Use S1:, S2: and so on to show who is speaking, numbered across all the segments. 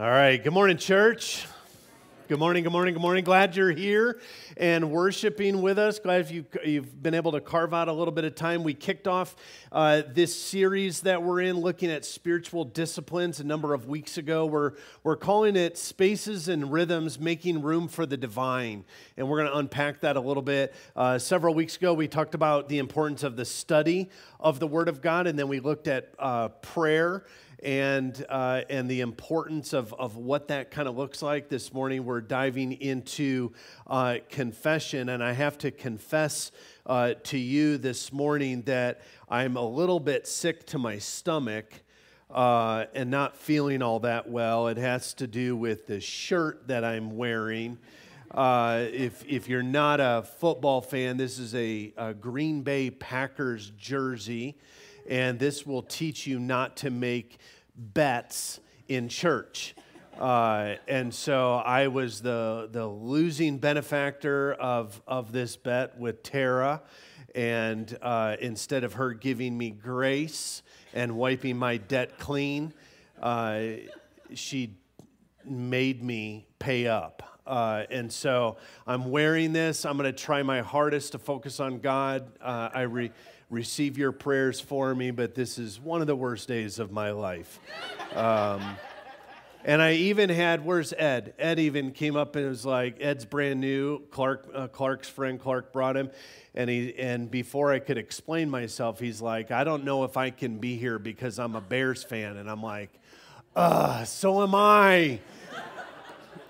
S1: All right. Good morning, church. Good morning, good morning, good morning. Glad you're here and worshiping with us. Glad you, you've been able to carve out a little bit of time. We kicked off uh, this series that we're in looking at spiritual disciplines a number of weeks ago. We're, we're calling it Spaces and Rhythms Making Room for the Divine. And we're going to unpack that a little bit. Uh, several weeks ago, we talked about the importance of the study of the Word of God, and then we looked at uh, prayer and, uh, and the importance of, of what that kind of looks like. This morning, we're diving into uh, confession, and I have to confess uh, to you this morning that I'm a little bit sick to my stomach. Uh, and not feeling all that well. It has to do with the shirt that I'm wearing. Uh, if, if you're not a football fan, this is a, a, Green Bay Packers jersey, and this will teach you not to make bets in church. Uh, and so I was the, the losing benefactor of, of this bet with Tara. And uh, instead of her giving me grace and wiping my debt clean, uh, she made me pay up. Uh, and so I'm wearing this. I'm going to try my hardest to focus on God. Uh, I re- receive your prayers for me, but this is one of the worst days of my life. Um, and I even had, where's Ed? Ed even came up and was like, Ed's brand new. Clark, uh, Clark's friend Clark brought him, and he and before I could explain myself, he's like, I don't know if I can be here because I'm a Bears fan, and I'm like, uh, so am I.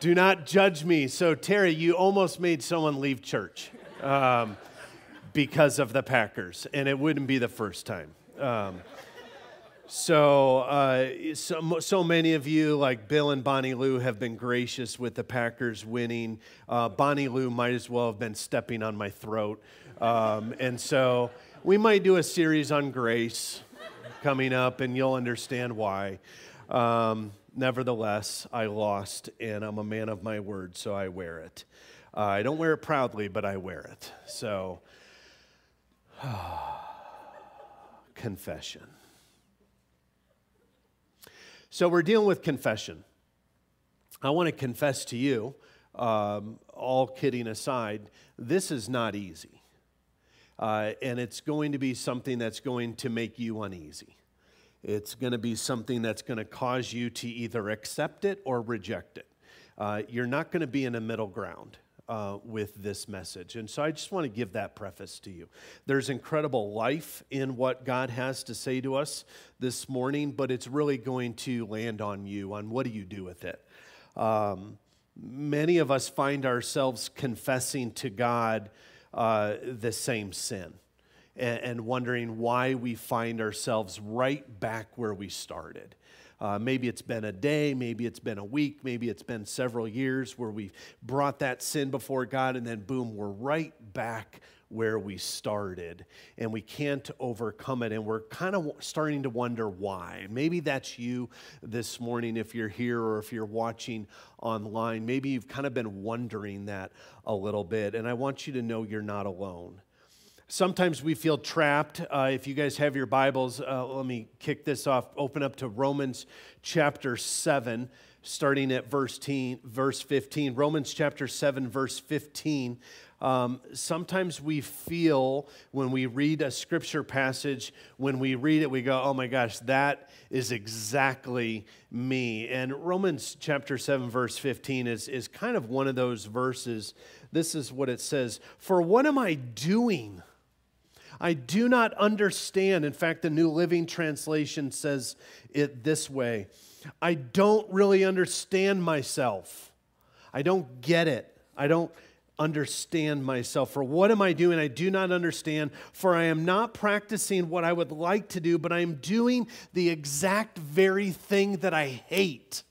S1: Do not judge me. So Terry, you almost made someone leave church. Um, because of the Packers, and it wouldn't be the first time. Um, so, uh, so, so many of you, like Bill and Bonnie Lou, have been gracious with the Packers winning. Uh, Bonnie Lou might as well have been stepping on my throat. Um, and so we might do a series on grace coming up, and you'll understand why. Um, nevertheless, I lost, and I'm a man of my word, so I wear it. Uh, I don't wear it proudly, but I wear it. So, confession. So, we're dealing with confession. I want to confess to you, um, all kidding aside, this is not easy. Uh, and it's going to be something that's going to make you uneasy. It's going to be something that's going to cause you to either accept it or reject it. Uh, you're not going to be in a middle ground uh, with this message. And so I just want to give that preface to you. There's incredible life in what God has to say to us this morning, but it's really going to land on you on what do you do with it. Um, many of us find ourselves confessing to God uh, the same sin and, and wondering why we find ourselves right back where we started. Uh, maybe it's been a day, maybe it's been a week, maybe it's been several years where we've brought that sin before God, and then boom, we're right back where we started and we can't overcome it and we're kind of starting to wonder why. Maybe that's you this morning if you're here or if you're watching online. Maybe you've kind of been wondering that a little bit and i want you to know you're not alone Sometimes we feel trapped. Uh, if you guys have your Bibles, uh, let me kick this off. Open up to Romans chapter 7, starting at verse, teen, verse 15. Romans chapter 7, verse 15. Um, sometimes we feel when we read a scripture passage, when we read it, we go, oh my gosh, that is exactly me. And Romans chapter 7, verse 15 is, is kind of one of those verses. This is what it says For what am I doing? I do not understand. In fact, the New Living Translation says it this way I don't really understand myself. I don't get it. I don't understand myself. For what am I doing? I do not understand. For I am not practicing what I would like to do, but I am doing the exact very thing that I hate.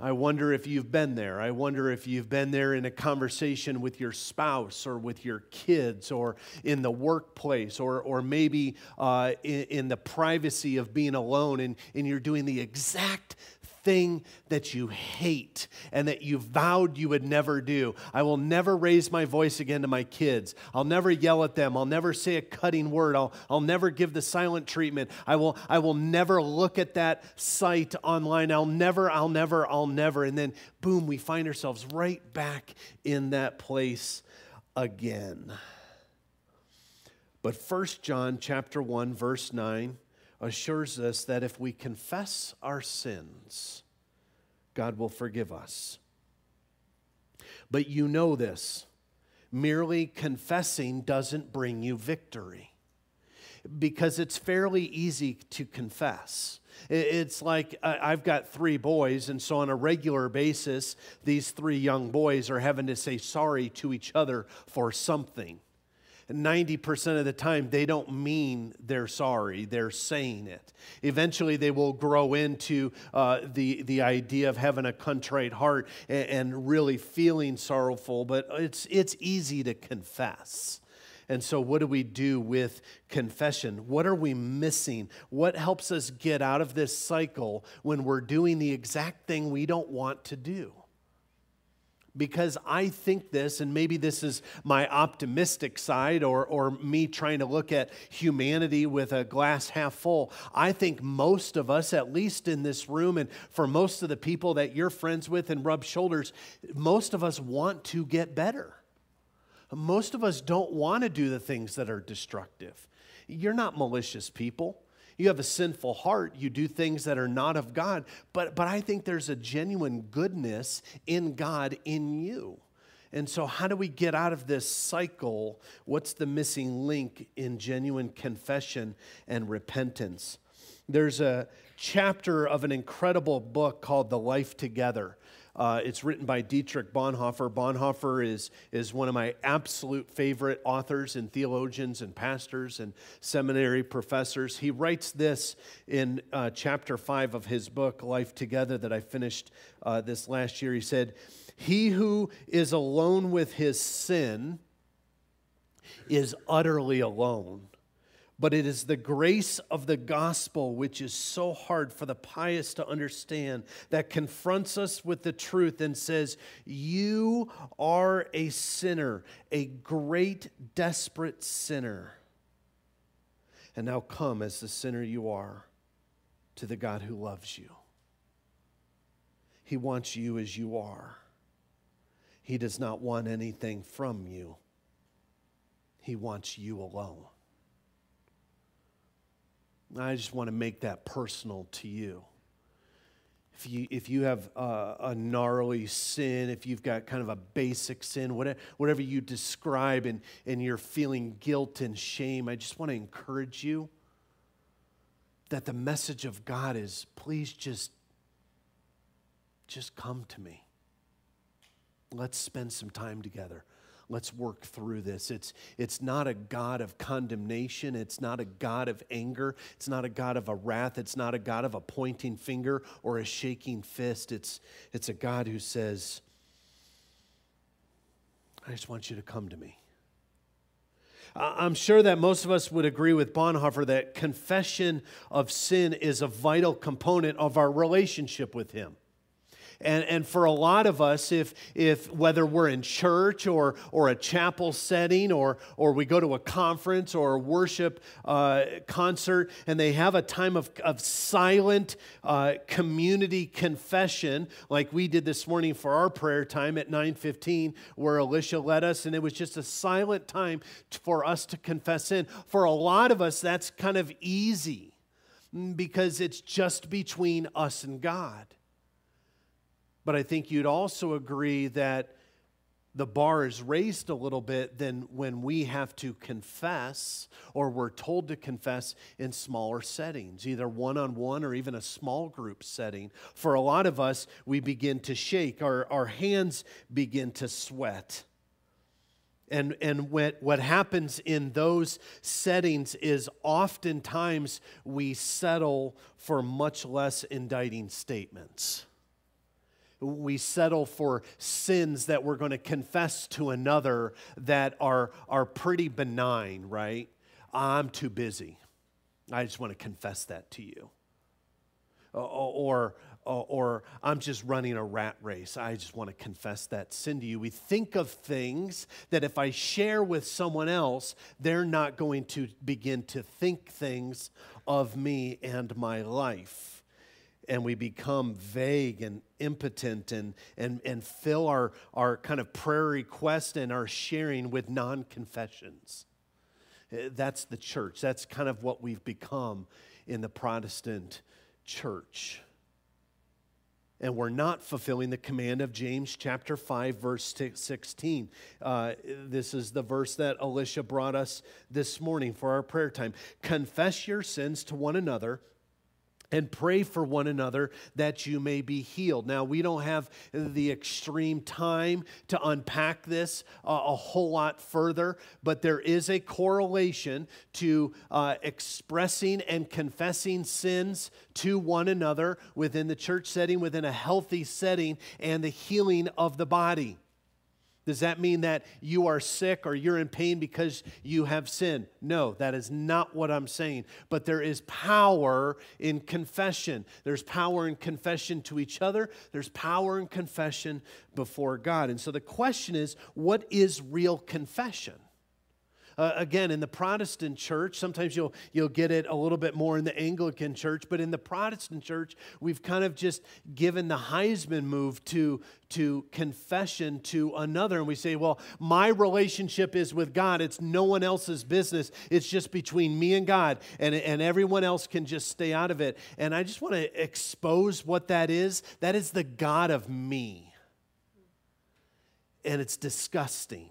S1: I wonder if you've been there. I wonder if you've been there in a conversation with your spouse or with your kids or in the workplace or, or maybe uh, in, in, the privacy of being alone and, and you're doing the exact thing that you hate and that you vowed you would never do. I will never raise my voice again to my kids. I'll never yell at them. I'll never say a cutting word. I'll, I'll never give the silent treatment. I will, I will never look at that site online. I'll never, I'll never, I'll never. And then, boom, we find ourselves right back in that place again. But First John chapter 1 verse 9 assures us that if we confess our sins, God will forgive us. But you know this merely confessing doesn't bring you victory because it's fairly easy to confess. It's like I've got three boys, and so on a regular basis, these three young boys are having to say sorry to each other for something. 90% of the time, they don't mean they're sorry, they're saying it. Eventually, they will grow into uh, the, the idea of having a contrite heart and, and really feeling sorrowful, but it's, it's easy to confess. And so, what do we do with confession? What are we missing? What helps us get out of this cycle when we're doing the exact thing we don't want to do? Because I think this, and maybe this is my optimistic side or, or me trying to look at humanity with a glass half full. I think most of us, at least in this room, and for most of the people that you're friends with and rub shoulders, most of us want to get better. Most of us don't want to do the things that are destructive. You're not malicious people. You have a sinful heart. You do things that are not of God. But, but I think there's a genuine goodness in God in you. And so, how do we get out of this cycle? What's the missing link in genuine confession and repentance? There's a chapter of an incredible book called The Life Together. Uh, it's written by Dietrich Bonhoeffer. Bonhoeffer is, is one of my absolute favorite authors and theologians and pastors and seminary professors. He writes this in uh, chapter five of his book, Life Together, that I finished uh, this last year. He said, He who is alone with his sin is utterly alone. But it is the grace of the gospel, which is so hard for the pious to understand, that confronts us with the truth and says, You are a sinner, a great, desperate sinner. And now come as the sinner you are to the God who loves you. He wants you as you are. He does not want anything from you, He wants you alone. I just want to make that personal to you. If you, if you have a, a, gnarly sin, if you've got kind of a basic sin, whatever, whatever you describe and, and you're feeling guilt and shame, I just want to encourage you that the message of God is please just, just come to me. Let's spend some time together. Let's work through this. It's, it's not a God of condemnation. It's not a God of anger. It's not a God of a wrath. It's not a God of a pointing finger or a shaking fist. It's, it's a God who says, I just want you to come to me. I'm sure that most of us would agree with Bonhoeffer that confession of sin is a vital component of our relationship with Him. And, and for a lot of us, if, if whether we're in church or, or a chapel setting or, or we go to a conference or a worship uh, concert and they have a time of, of silent uh, community confession, like we did this morning for our prayer time at 9.15 where Alicia led us, and it was just a silent time for us to confess in. For a lot of us, that's kind of easy mm, because it's just between us and God. But I think you'd also agree that the bar is raised a little bit than when we have to confess or we're told to confess in smaller settings, either one on one or even a small group setting. For a lot of us, we begin to shake, our, our hands begin to sweat. And, and what, what happens in those settings is oftentimes we settle for much less indicting statements we settle for sins that we're going to confess to another that are, are pretty benign, right? I'm too busy. I just want to confess that to you. Or, or I'm just running a rat race. I just want to confess that sin to you. We think of things that if I share with someone else, they're not going to begin to think things of me and my life. And we become vague and impotent and, and, and fill our, our kind of prayer request and our sharing with non confessions. Eh, that's the church. That's kind of what we've become in the Protestant church and we're not fulfilling the command of James chapter 5, verse 16. Uh, this is the verse that Alicia brought us this morning for our prayer time. Confess your sins to one another and pray for one another that you may be healed. Now, we don't have the extreme time to unpack this uh, a whole lot further, but there is a correlation to uh, expressing and confessing sins to one another within the church setting, within a healthy setting, and the healing of the body. Does that mean that you are sick or you're in pain because you have sinned? No, that is not what I'm saying. But there is power in confession. There's power in confession to each other, there's power in confession before God. And so the question is what is real confession? Uh, again, in the Protestant church, sometimes you'll, you'll get it a little bit more in the Anglican church, but in the Protestant church, we've kind of just given the Heisman move to, to confession to another. And we say, well, my relationship is with God. It's no one else's business. It's just between me and God, and, and everyone else can just stay out of it. And I just want to expose what that is. That is the God of me. And it's disgusting.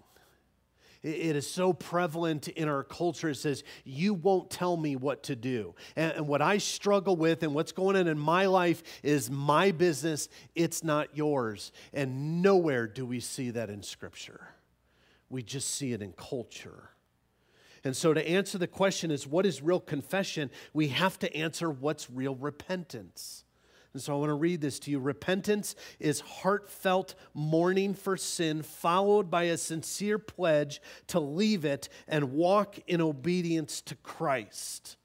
S1: It is so prevalent in our culture. It says, You won't tell me what to do. And, what I struggle with and what's going on in my life is my business, it's not yours. And nowhere do we see that in Scripture. We just see it in culture. And so, to answer the question is what is real confession? We have to answer what's real repentance. And so I want to read this to you. Repentance is heartfelt mourning for sin, followed by a sincere pledge to leave it and walk in obedience to Christ.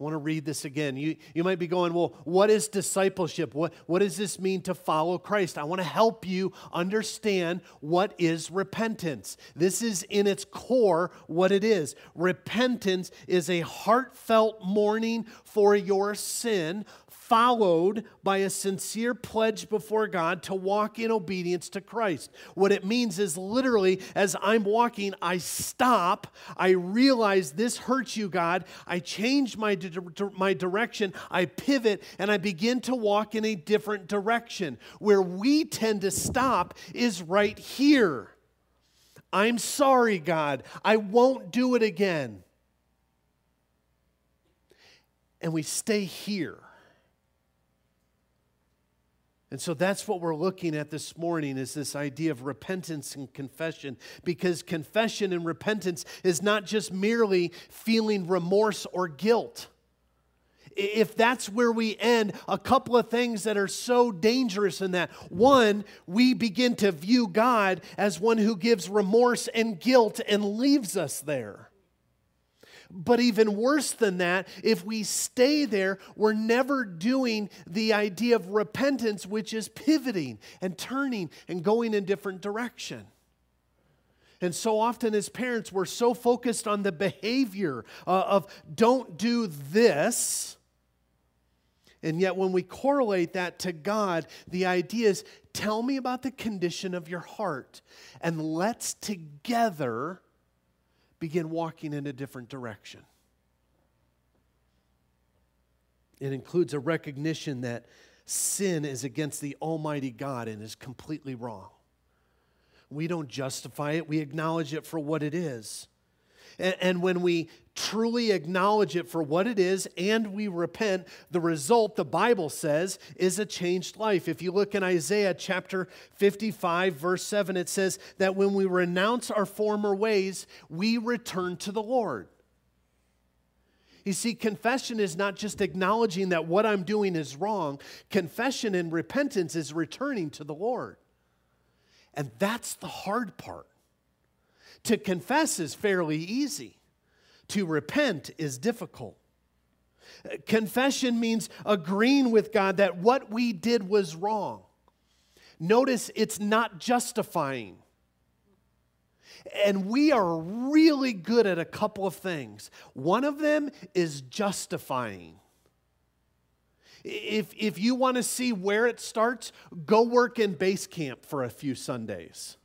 S1: I want to read this again. You, you might be going, well, what is discipleship? What, what does this mean to follow Christ? I want to help you understand what is repentance. This is in its core what it is. Repentance is a heartfelt mourning for your sin, followed by a sincere pledge before God to walk in obedience to Christ. What it means is literally, as I'm walking, I stop, I realize this hurts you, God. I change my, my direction, I pivot, and I begin to walk in a different direction. Where we tend to stop is right here. I'm sorry, God. I won't do it again. And we stay here. And so that's what we're looking at this morning is this idea of repentance and confession because confession and repentance is not just merely feeling remorse or guilt. If that's where we end, a couple of things that are so dangerous in that. One, we begin to view God as one who gives remorse and guilt and leaves us there. But even worse than that, if we stay there, we're never doing the idea of repentance, which is pivoting and turning and going in different direction. And so often, as parents, we're so focused on the behavior uh, of don't do this. And yet, when we correlate that to God, the idea is tell me about the condition of your heart, and let's together begin walking in a different direction. It includes a recognition that sin is against the Almighty God and is completely wrong. We don't justify it, we acknowledge it for what it is. And, and when we truly acknowledge it for what it is and we repent, the result, the Bible says, is a changed life. If you look in Isaiah chapter 55, verse 7, it says that when we renounce our former ways, we return to the Lord. You see, confession is not just acknowledging that what I'm doing is wrong, confession and repentance is returning to the Lord. And that's the hard part. To confess is fairly easy, to repent is difficult. Confession means agreeing with God that what we did was wrong. Notice it's not justifying. And we are really good at a couple of things. One of them is justifying. If, if you want to see where it starts, go work in base camp for a few Sundays.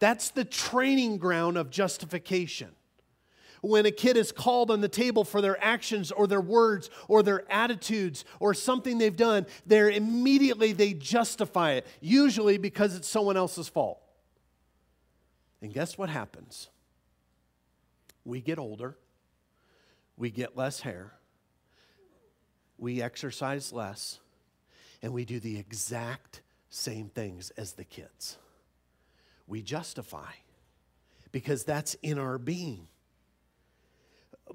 S1: That's the training ground of justification. When a kid is called on the table for their actions or their words or their attitudes or something they've done, they're immediately they justify it, usually because it's someone else's fault. And guess what happens? We get older, we get less hair, we exercise less, and we do the exact same things as the kids. We justify because that's in our being.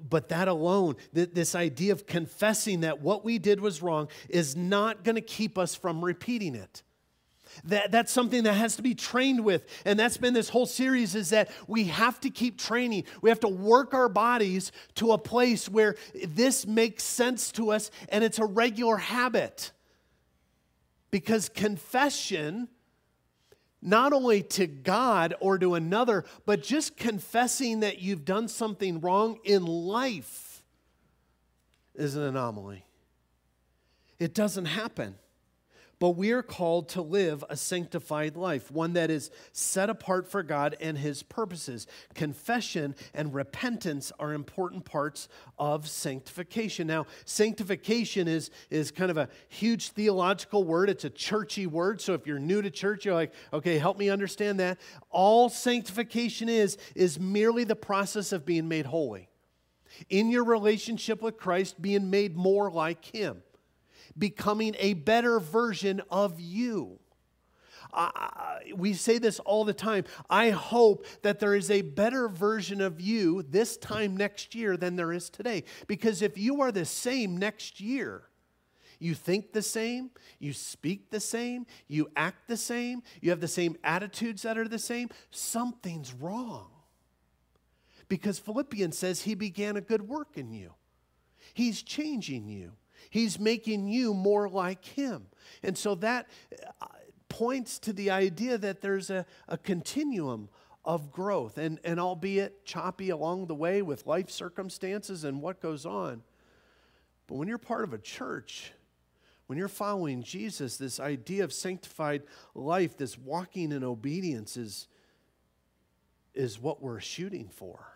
S1: But that alone, this idea of confessing that what we did was wrong, is not going to keep us from repeating it. That, that's something that has to be trained with. And that's been this whole series is that we have to keep training. We have to work our bodies to a place where this makes sense to us and it's a regular habit. Because confession, not only to God or to another, but just confessing that you've done something wrong in life is an anomaly. It doesn't happen. But we are called to live a sanctified life, one that is set apart for God and His purposes. Confession and repentance are important parts of sanctification. Now, sanctification is, is kind of a huge theological word, it's a churchy word. So if you're new to church, you're like, okay, help me understand that. All sanctification is, is merely the process of being made holy. In your relationship with Christ, being made more like Him becoming a better version of you. we say this all the time. I hope that there is a better version of you this time next year than there is today. Because if you are the same next year, you think the same, you speak the same, you act the same, you have the same attitudes that are the same, something's wrong. Because Philippians says he began a good work in you, he's changing you. He's making you more like Him. And so that uh, points to the idea that there's a, a continuum of growth, and, and albeit choppy along the way with life circumstances and what goes on. But when you're part of a church, when you're following Jesus, this idea of sanctified life, this walking in obedience is, is what we're shooting for.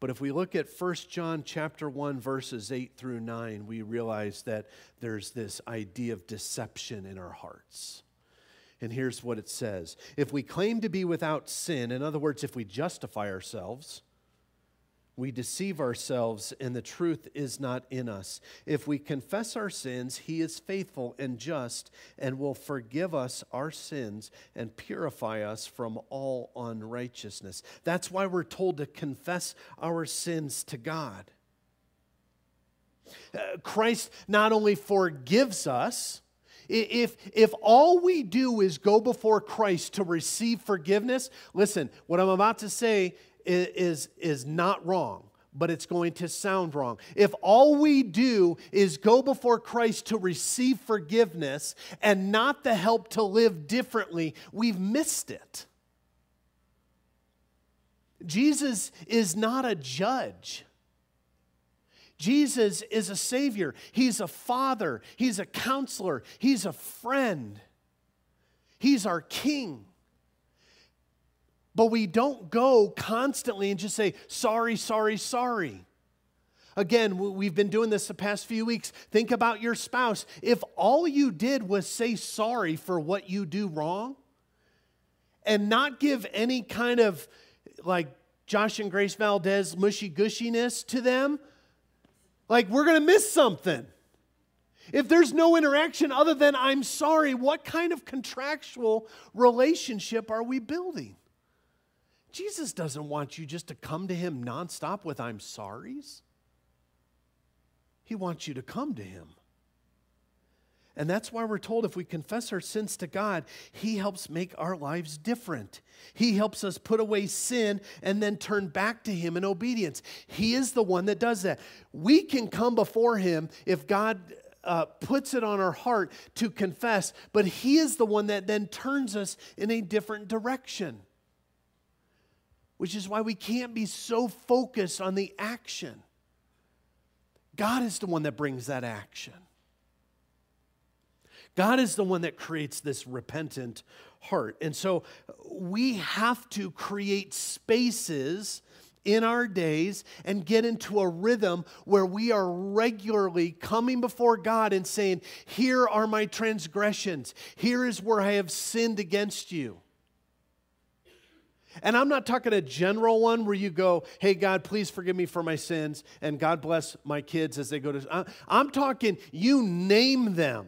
S1: But if we look at 1 John chapter 1 verses 8 through 9, we realize that there's this idea of deception in our hearts. And here's what it says. If we claim to be without sin, in other words, if we justify ourselves, we deceive ourselves and the truth is not in us. If we confess our sins, He is faithful and just and will forgive us our sins and purify us from all unrighteousness. That's why we're told to confess our sins to God. Uh, Christ not only forgives us, if, if all we do is go before Christ to receive forgiveness, listen, what I'm about to say is, is not wrong but it's going to sound wrong. If all we do is go before Christ to receive forgiveness and not the help to live differently, we've missed it. Jesus is not a judge. Jesus is a savior. He's a father. He's a counselor. He's a friend. He's our king. But we don't go constantly and just say, sorry, sorry, sorry. Again, we've been doing this the past few weeks. Think about your spouse. If all you did was say sorry for what you do wrong and not give any kind of like Josh and Grace Valdez mushy gushiness to them, like we're going to miss something. If there's no interaction other than I'm sorry, what kind of contractual relationship are we building? Jesus doesn't want you just to come to him nonstop with I'm sorries. He wants you to come to him. And that's why we're told if we confess our sins to God, He helps make our lives different. He helps us put away sin and then turn back to Him in obedience. He is the one that does that. We can come before Him if God uh, puts it on our heart to confess, but He is the one that then turns us in a different direction. Which is why we can't be so focused on the action. God is the one that brings that action. God is the one that creates this repentant heart. And so we have to create spaces in our days and get into a rhythm where we are regularly coming before God and saying, Here are my transgressions. Here is where I have sinned against you. And I'm not talking a general one where you go, hey, God, please forgive me for my sins, and God bless my kids as they go to. I'm talking, you name them.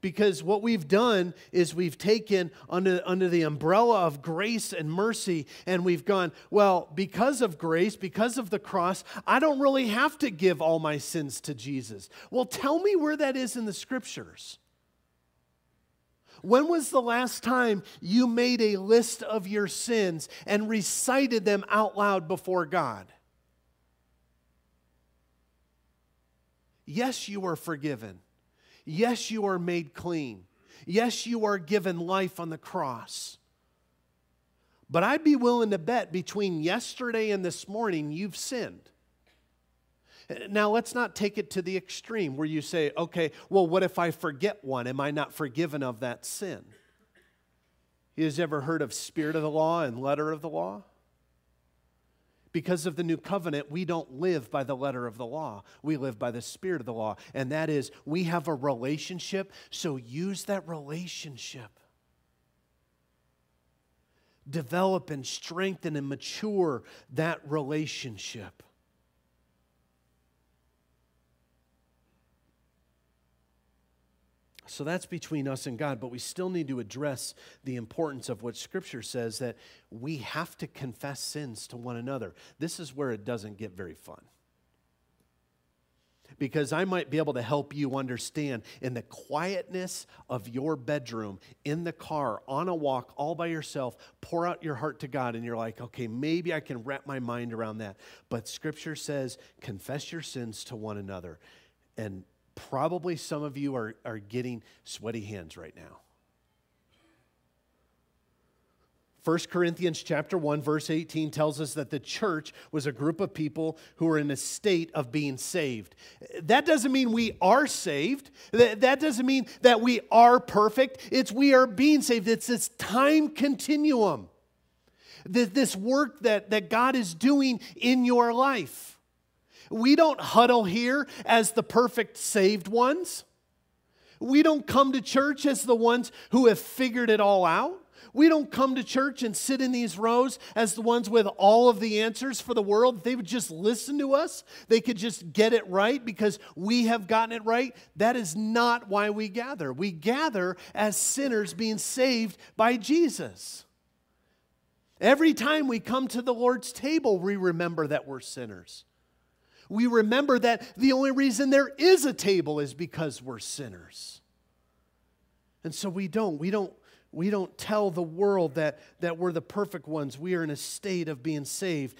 S1: Because what we've done is we've taken under, under the umbrella of grace and mercy, and we've gone, well, because of grace, because of the cross, I don't really have to give all my sins to Jesus. Well, tell me where that is in the scriptures. When was the last time you made a list of your sins and recited them out loud before God? Yes, you are forgiven. Yes, you are made clean. Yes, you are given life on the cross. But I'd be willing to bet between yesterday and this morning, you've sinned. Now, let's not take it to the extreme where you say, okay, well, what if I forget one? Am I not forgiven of that sin? You guys ever heard of spirit of the law and letter of the law? Because of the new covenant, we don't live by the letter of the law. We live by the spirit of the law. And that is, we have a relationship, so use that relationship. Develop and strengthen and mature that relationship. So that's between us and God, but we still need to address the importance of what Scripture says that we have to confess sins to one another. This is where it doesn't get very fun. Because I might be able to help you understand in the quietness of your bedroom, in the car, on a walk, all by yourself, pour out your heart to God, and you're like, okay, maybe I can wrap my mind around that. But Scripture says, confess your sins to one another. And probably some of you are, are getting sweaty hands right now. 1 Corinthians chapter 1 verse 18 tells us that the church was a group of people who were in a state of being saved. That doesn't mean we are saved. That doesn't mean that we are perfect. It's we are being saved. It's this time continuum. This work that, that God is doing in your life. We don't huddle here as the perfect saved ones. We don't come to church as the ones who have figured it all out. We don't come to church and sit in these rows as the ones with all of the answers for the world. They would just listen to us, they could just get it right because we have gotten it right. That is not why we gather. We gather as sinners being saved by Jesus. Every time we come to the Lord's table, we remember that we're sinners we remember that the only reason there is a table is because we're sinners. And so we don't, we don't, we don't tell the world that, that we're the perfect ones. We are in a state of being saved.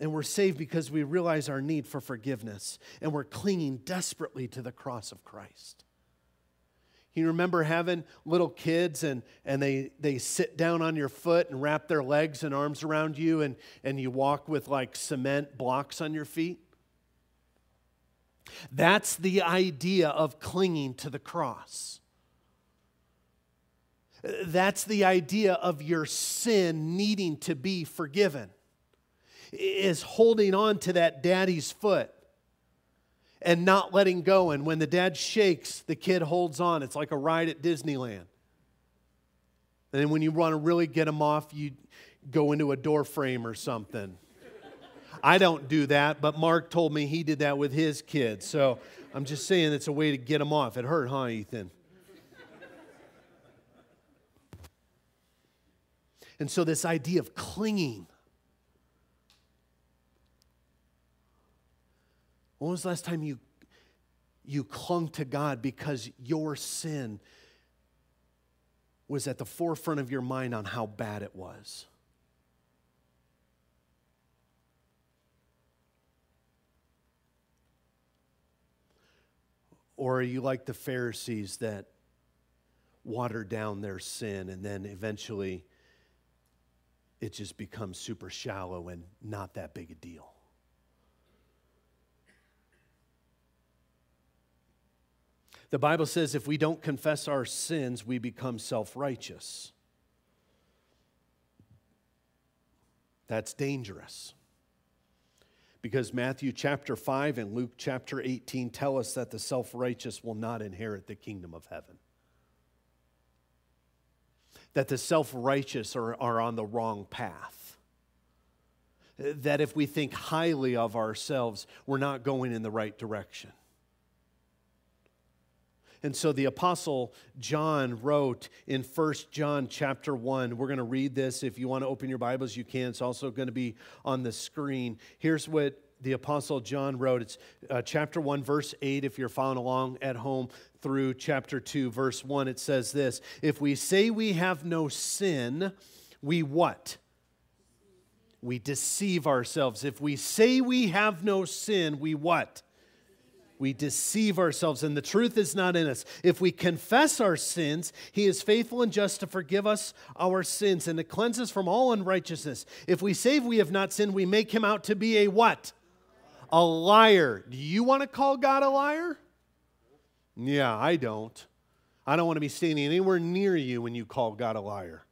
S1: And we're saved because we realize our need for forgiveness and we're clinging desperately to the cross of Christ. You remember having little kids and, and they, they sit down on your foot and wrap their legs and arms around you and, and you walk with like cement blocks on your feet? That's the idea of clinging to the cross. That's the idea of your sin needing to be forgiven, is holding on to that daddy's foot and not letting go. And when the dad shakes, the kid holds on. It's like a ride at Disneyland. And then when you want to really get him off, you go into a door frame or something. I don't do that, but Mark told me he did that with his kids. So I'm just saying it's a way to get him off. It hurt, huh, Ethan? And so, this idea of clinging When was the last time you you clung to God because your sin was at the forefront of your mind on how bad it was. Or are you like the Pharisees that watered down their sin and then eventually it just becomes super shallow and not that big a deal? The Bible says if we don't confess our sins, we become self righteous. That's dangerous because Matthew chapter 5 and Luke chapter 18 tell us that the self righteous will not inherit the kingdom of heaven. That the self righteous are, are on the wrong path. That if we think highly of ourselves, we're not going in the right direction. And so the apostle John wrote in 1 John chapter 1. We're going to read this. If you want to open your Bibles, you can. It's also going to be on the screen. Here's what the apostle John wrote. It's uh, chapter 1 verse 8 if you're following along at home through chapter 2 verse 1 it says this, if we say we have no sin, we what? We deceive ourselves. If we say we have no sin, we what? We deceive ourselves and the truth is not in us. If we confess our sins, he is faithful and just to forgive us our sins and to cleanse us from all unrighteousness. If we say we have not sinned, we make him out to be a what? A liar. Do you want to call God a liar? Yeah, I don't. I don't want to be standing anywhere near you when you call God a liar.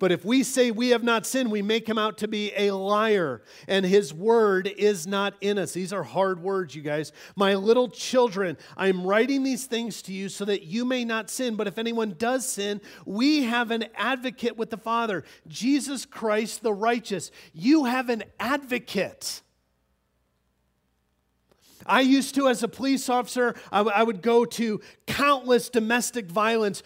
S1: But if we say we have not sinned, we make him out to be a liar, and his word is not in us. These are hard words, you guys. My little children, I'm writing these things to you so that you may not sin. But if anyone does sin, we have an advocate with the Father, Jesus Christ the righteous. You have an advocate. I used to, as a police officer, I, w- I would go to countless domestic violence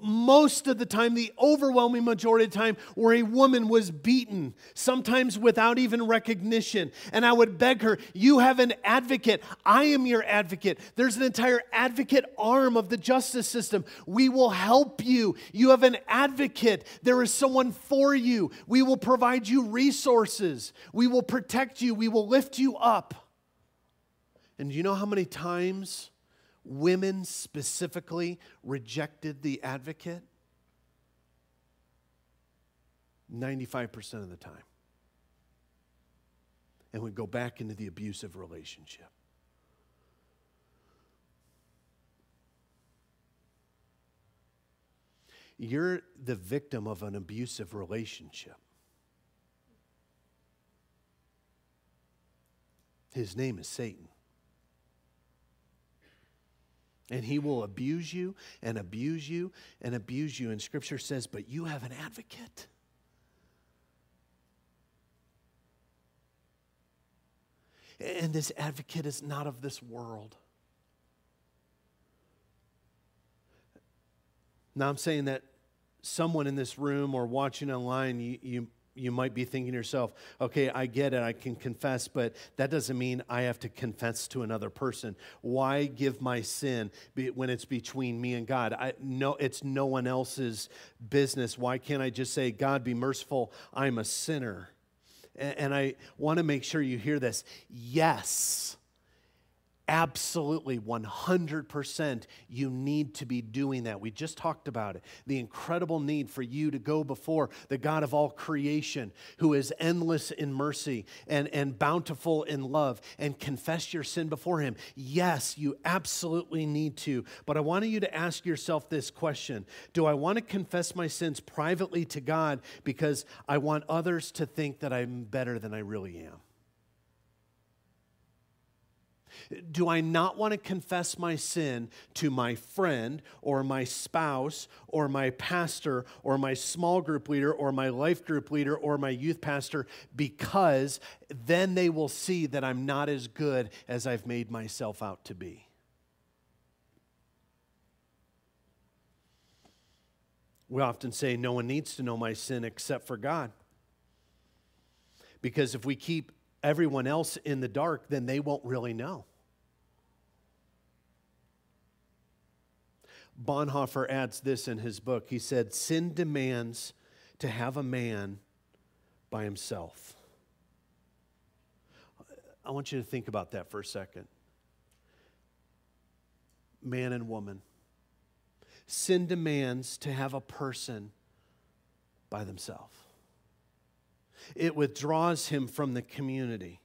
S1: most of the time, the overwhelming majority of the time, where a woman was beaten, sometimes without even recognition. And I would beg her, You have an advocate. I am your advocate. There's an entire advocate arm of the justice system. We will help you. You have an advocate. There is someone for you. We will provide you resources. We will protect you. We will lift you up. And you know how many times? Women specifically rejected the advocate? 95% of the time. And would go back into the abusive relationship. You're the victim of an abusive relationship. His name is Satan. And he will abuse you and abuse you and abuse you. And scripture says, but you have an advocate. And this advocate is not of this world. Now, I'm saying that someone in this room or watching online, you, you you might be thinking to yourself, okay, I get it, I can confess, but that doesn't mean I have to confess to another person. Why give my sin when it's between me and God? I, no, it's no one else's business. Why can't I just say, God, be merciful, I'm a sinner? And, and I want to make sure you hear this. Yes Absolutely, 100%, you need to be doing that. We just talked about it. The incredible need for you to go before the God of all creation, who is endless in mercy and, and bountiful in love, and confess your sin before Him. Yes, you absolutely need to. But I want you to ask yourself this question Do I want to confess my sins privately to God because I want others to think that I'm better than I really am? Do I not want to confess my sin to my friend or my spouse or my pastor or my small group leader or my life group leader or my youth pastor because then they will see that I'm not as good as I've made myself out to be? We often say no one needs to know my sin except for God. Because if we keep everyone else in the dark, then they won't really know. Bonhoeffer adds this in his book. He said, Sin demands to have a man by himself. I want you to think about that for a second. Man and woman. Sin demands to have a person by themselves. It withdraws him from the community.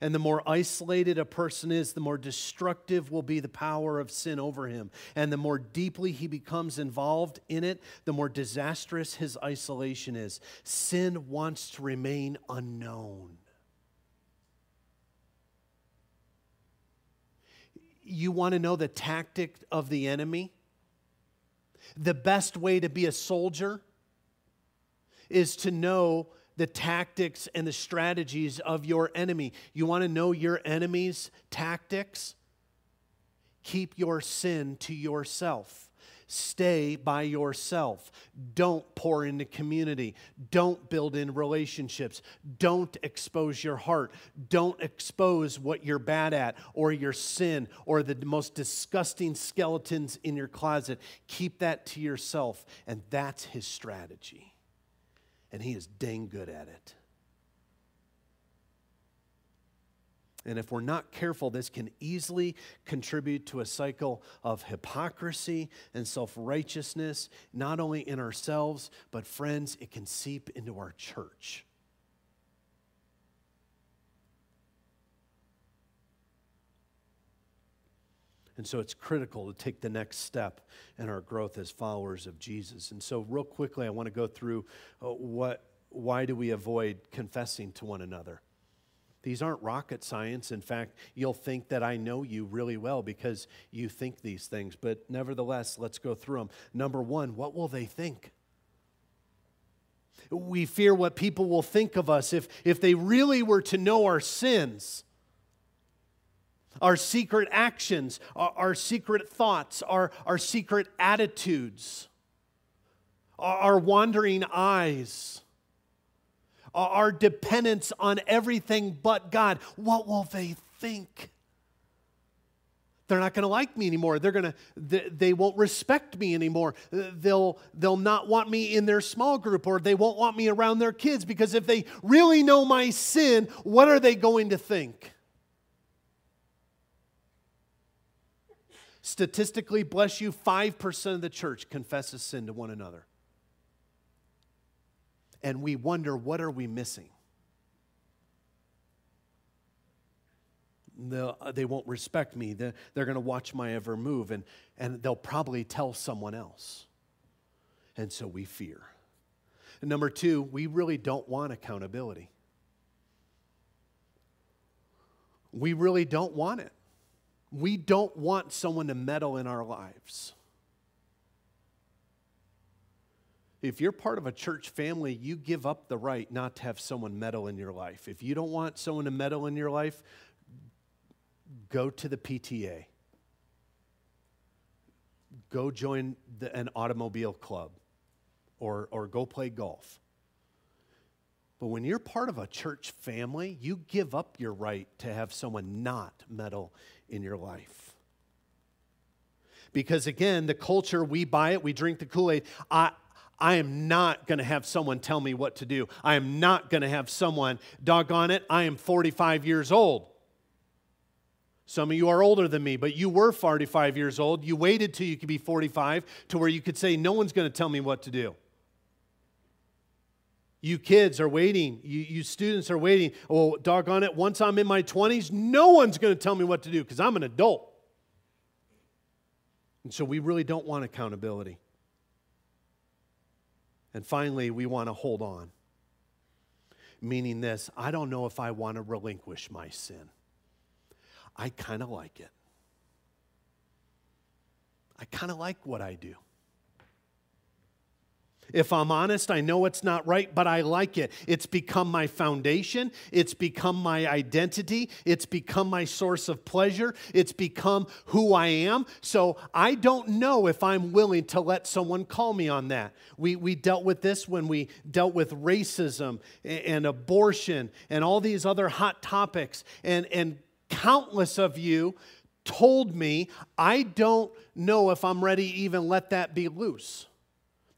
S1: And the more isolated a person is, the more destructive will be the power of sin over him. And the more deeply he becomes involved in it, the more disastrous his isolation is. Sin wants to remain unknown. You want to know the tactic of the enemy? The best way to be a soldier is to know the tactics and the strategies of your enemy. You want to know your enemy's tactics? Keep your sin to yourself. Stay by yourself. Don't pour into community. Don't build in relationships. Don't expose your heart. Don't expose what you're bad at or your sin or the most disgusting skeletons in your closet. Keep that to yourself. And that's his strategy and he is dang good at it. And if we're not careful, this can easily contribute to a cycle of hypocrisy and self righteousness, not only in ourselves, but friends, it can seep into our church. And so it's critical to take the next step in our growth as followers of Jesus. And so, real quickly, I want to go through uh, what, why do we avoid confessing to one another? These aren't rocket science. In fact, you'll think that I know you really well because you think these things. But nevertheless, let's go through them. Number one, what will they think? We fear what people will think of us if, if they really were to know our sins our secret actions, our, our secret thoughts, our, our secret attitudes, our, our wandering eyes, our, our dependence on everything but God. What will they think? they're not going to like me anymore they're going to they, they, won't respect me anymore they'll they'll not want me in their small group or they won't want me around their kids because if they really know my sin what are they going to think Statistically, bless you, 5% of the church confesses sin to one another. And we wonder, what are we missing? They'll, uh, they won't respect me. They're, they're going to watch my every move, and, and they'll probably tell someone else. And so we fear. And number two, we really don't want accountability. We really don't want it. We don't want someone to meddle in our lives. If you're part of a church family, you give up the right not to have someone meddle in your life. If you don't want someone to meddle in your life, go to the PTA. Go join the, an automobile club or, or go play golf. But when you're part of a church family, you give up your right to have someone not meddle in your life. Because again, the culture, we buy it, we drink the Kool Aid. I, I am not going to have someone tell me what to do. I am not going to have someone, doggone it, I am 45 years old. Some of you are older than me, but you were 45 years old. You waited till you could be 45 to where you could say, No one's going to tell me what to do. You kids are waiting. You, you students are waiting. Oh, doggone it. Once I'm in my 20s, no one's going to tell me what to do because I'm an adult. And so we really don't want accountability. And finally, we want to hold on. Meaning this I don't know if I want to relinquish my sin. I kind of like it. I kind of like what I do. If I'm honest, I know it's not right, but I like it. It's become my foundation. It's become my identity. It's become my source of pleasure. It's become who I am. So I don't know if I'm willing to let someone call me on that. We, we dealt with this when we dealt with racism and abortion and all these other hot topics. And, and countless of you told me, I don't know if I'm ready to even let that be loose.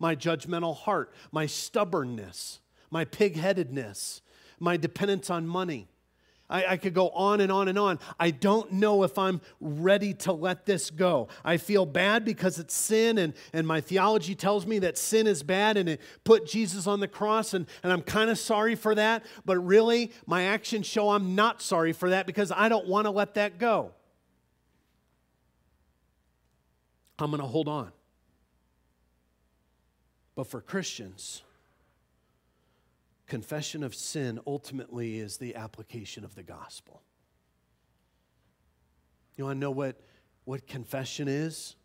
S1: My judgmental heart, my stubbornness, my pig headedness, my dependence on money. I, I, could go on and on and on. I don't know if I'm ready to let this go. I feel bad because it's sin, and, and my theology tells me that sin is bad, and it put Jesus on the cross, and, and I'm kind of sorry for that. But really, my actions show I'm not sorry for that because I don't want to let that go. I'm going to hold on. But for Christians, confession of sin ultimately is the application of the gospel. You want to know what, what confession is?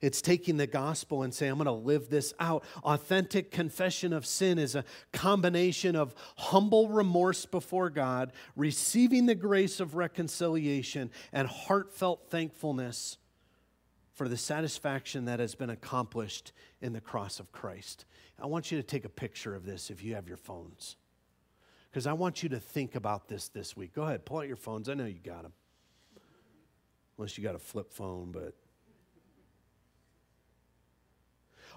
S1: It's taking the gospel and saying, I'm going to live this out. Authentic confession of sin is a combination of humble remorse before God, receiving the grace of reconciliation, and heartfelt thankfulness for the satisfaction that has been accomplished in the cross of Christ. I want you to take a picture of this if you have your phones. Because I want you to think about this this week. Go ahead, pull out your phones. I know you got them. Unless you got a flip phone, but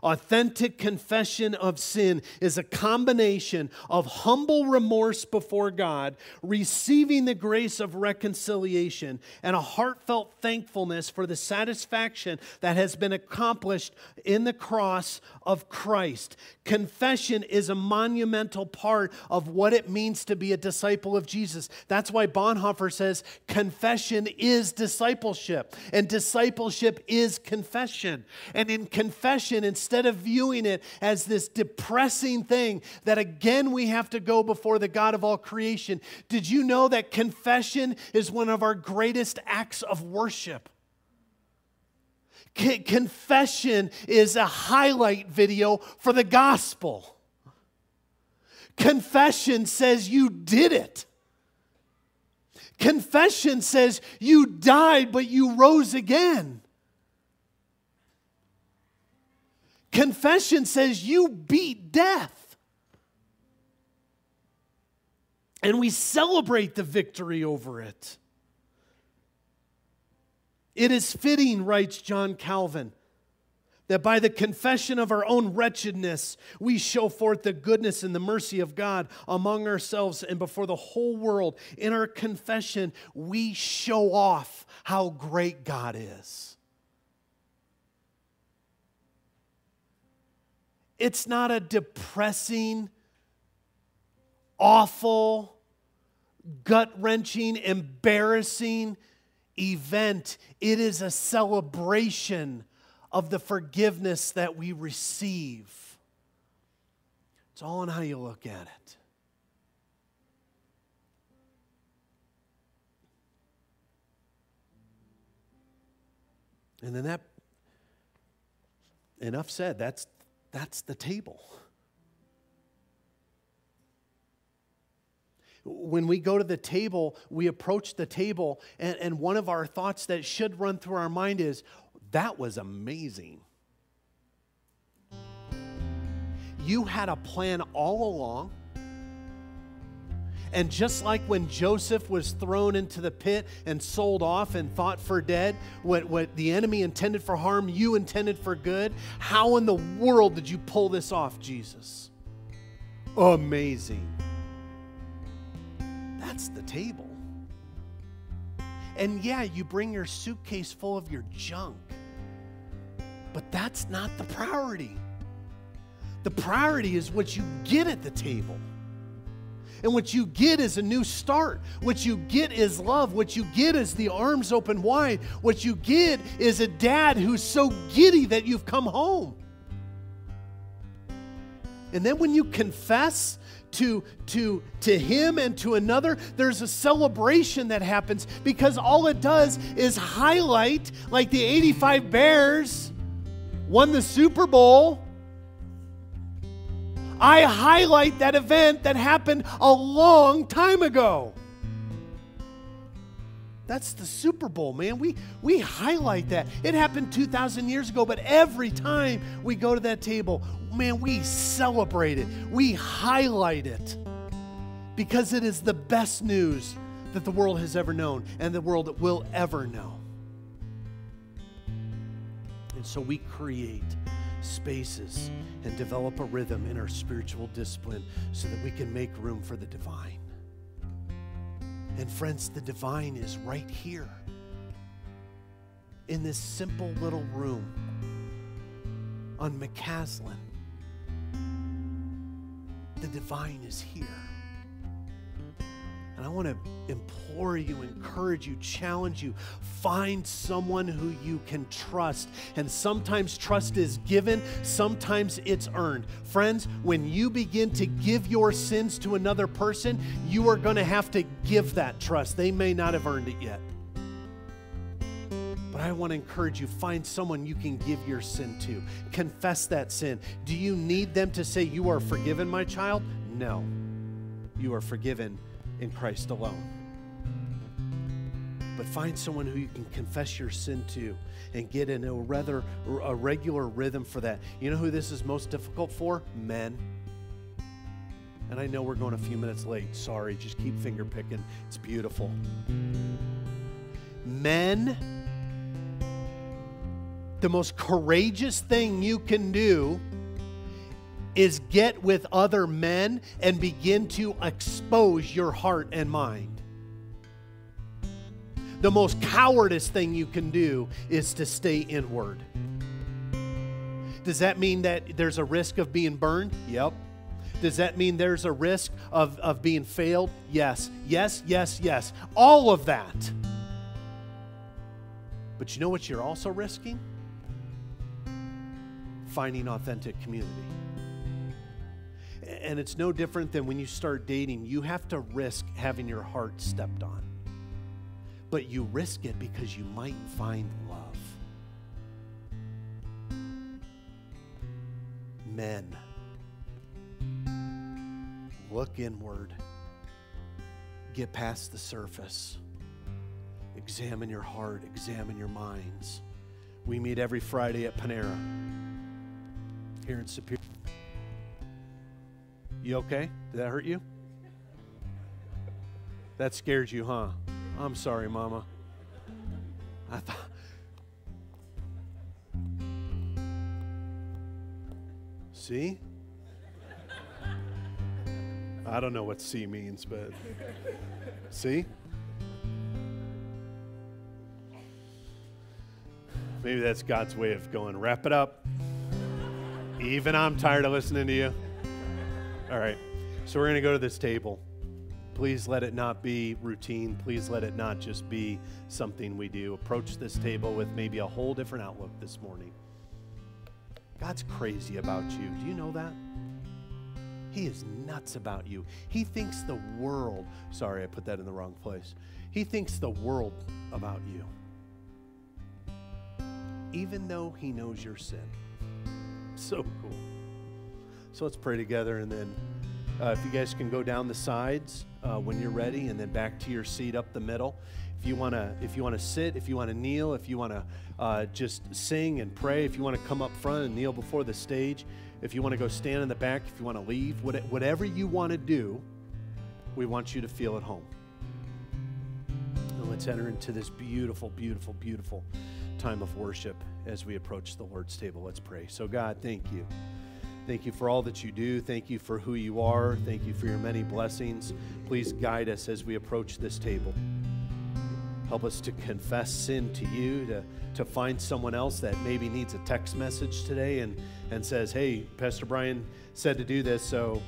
S1: Authentic confession of sin is a combination of humble remorse before God, receiving the grace of reconciliation, and a heartfelt thankfulness for the satisfaction that has been accomplished in the cross of Christ. Confession is a monumental part of what it means to be a disciple of Jesus. That's why Bonhoeffer says confession is discipleship, and discipleship is confession. And in confession, instead instead of viewing it as this depressing thing that again we have to go before the God of all creation, did you know that confession is one of our greatest acts of worship? confession is a highlight video for the gospel. Confession says you did it. Confession says you died, but you rose again. Confession says you beat death. And we celebrate the victory over it. It is fitting, writes John Calvin, that by the confession of our own wretchedness, we show forth the goodness and the mercy of God among ourselves and before the whole world. In our confession, we show off how great God is. It's not a depressing, awful, gut wrenching, embarrassing event. It is a celebration of the forgiveness that we receive. It's all in how you look at it. And then that, enough said, that's that's the table. When we go to the table, we approach the table, and, and one of our thoughts that should run through our mind is, that was amazing. You had a plan all along and just like when Joseph was thrown into the pit and sold off and thought for dead, what, what the enemy intended for harm, you intended for good. How in the world did you pull this off, Jesus? Amazing. That's the table. And yeah, you bring your suitcase full of your junk, but that's not the priority. The priority is what you get at the table. And what you get is a new start. What you get is love. What you get is the arms open wide. What you get is a dad who's so giddy that you've come home. And then when you confess to, to, to him and to another, there's a celebration that happens because all it does is highlight, like the 85 Bears won the Super Bowl I highlight that event that happened a long time ago. That's the Super Bowl, man. We, we highlight that. It happened 2,000 years ago, but every time we go to that table, man, we celebrate it. We highlight it because it is the best news that the world has ever known and the world will ever know. And so we create spaces and develop a rhythm in our spiritual discipline so that we can make room for the divine. And friends, the divine is right here in this simple little room on McCaslin. The divine is here. And I want to implore you, encourage you, challenge you. Find someone who you can trust. And sometimes trust is given, sometimes it's earned. Friends, when you begin to give your sins to another person, you are going to have to give that trust. They may not have earned it yet. But I want to encourage you find someone you can give your sin to. Confess that sin. Do you need them to say, You are forgiven, my child? No. You are forgiven in Christ alone. But find someone who you can confess your sin to and get in a rather a regular rhythm for that. You know who this is most difficult for? Men. And I know we're going a few minutes late. Sorry, just keep finger picking. It's beautiful. Men, the most courageous thing you can do is get with other men and begin to expose your heart and mind. The most cowardice thing you can do is to stay inward. Does that mean that there's a risk of being burned? Yep. Does that mean there's a risk of, of being failed? Yes, yes, yes, yes. All of that. But you know what you're also risking? Finding authentic community and it's no different than when you start dating. You have to risk having your heart stepped on. But you risk it because you might find love. Men, look inward, get past the surface, examine your heart, examine your minds. We meet every Friday at Panera here in Superior. You okay? Did that hurt you? That scared you, huh? I'm sorry, Mama. I thought. See? I don't know what C means, but see? Maybe that's God's way of going, wrap it up. Even I'm tired of listening to you. All right. So we're going to go to this table. Please let it not be routine. Please let it not just be something we do. Approach this table with maybe a whole different outlook this morning. God's crazy about you. Do you know that? He is nuts about you. He thinks the world, sorry, I put that in the wrong place. He thinks the world about you. Even though he knows your sin. So cool. So let's pray together, and then uh, if you guys can go down the sides uh, when you're ready, and then back to your seat up the middle. If you wanna, if you wanna sit, if you wanna kneel, if you wanna uh, just sing and pray, if you wanna come up front and kneel before the stage, if you wanna go stand in the back, if you wanna leave, whatever you wanna do, we want you to feel at home. And let's enter into this beautiful, beautiful, beautiful time of worship as we approach the Lord's table. Let's pray. So, God, thank you. Thank you for all that you do. Thank you for who you are. Thank you for your many blessings. Please guide us as we approach this table. Help us to confess sin to you, to, to find someone else that maybe needs a text message today and, and says, Hey, Pastor Brian said to do this, so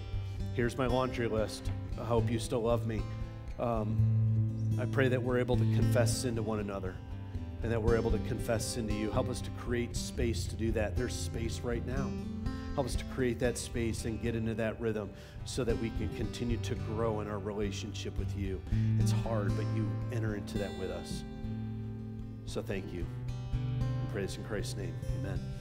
S1: here's my laundry list. I hope you still love me. Um, I pray that we're able to confess sin to one another and that we're able to confess sin to you. Help us to create space to do that. There's space right now. Help us to create that space and get into that rhythm so that we can continue to grow in our relationship with you. It's hard, but you enter into that with us. So thank you. Pray in Christ's name. Amen.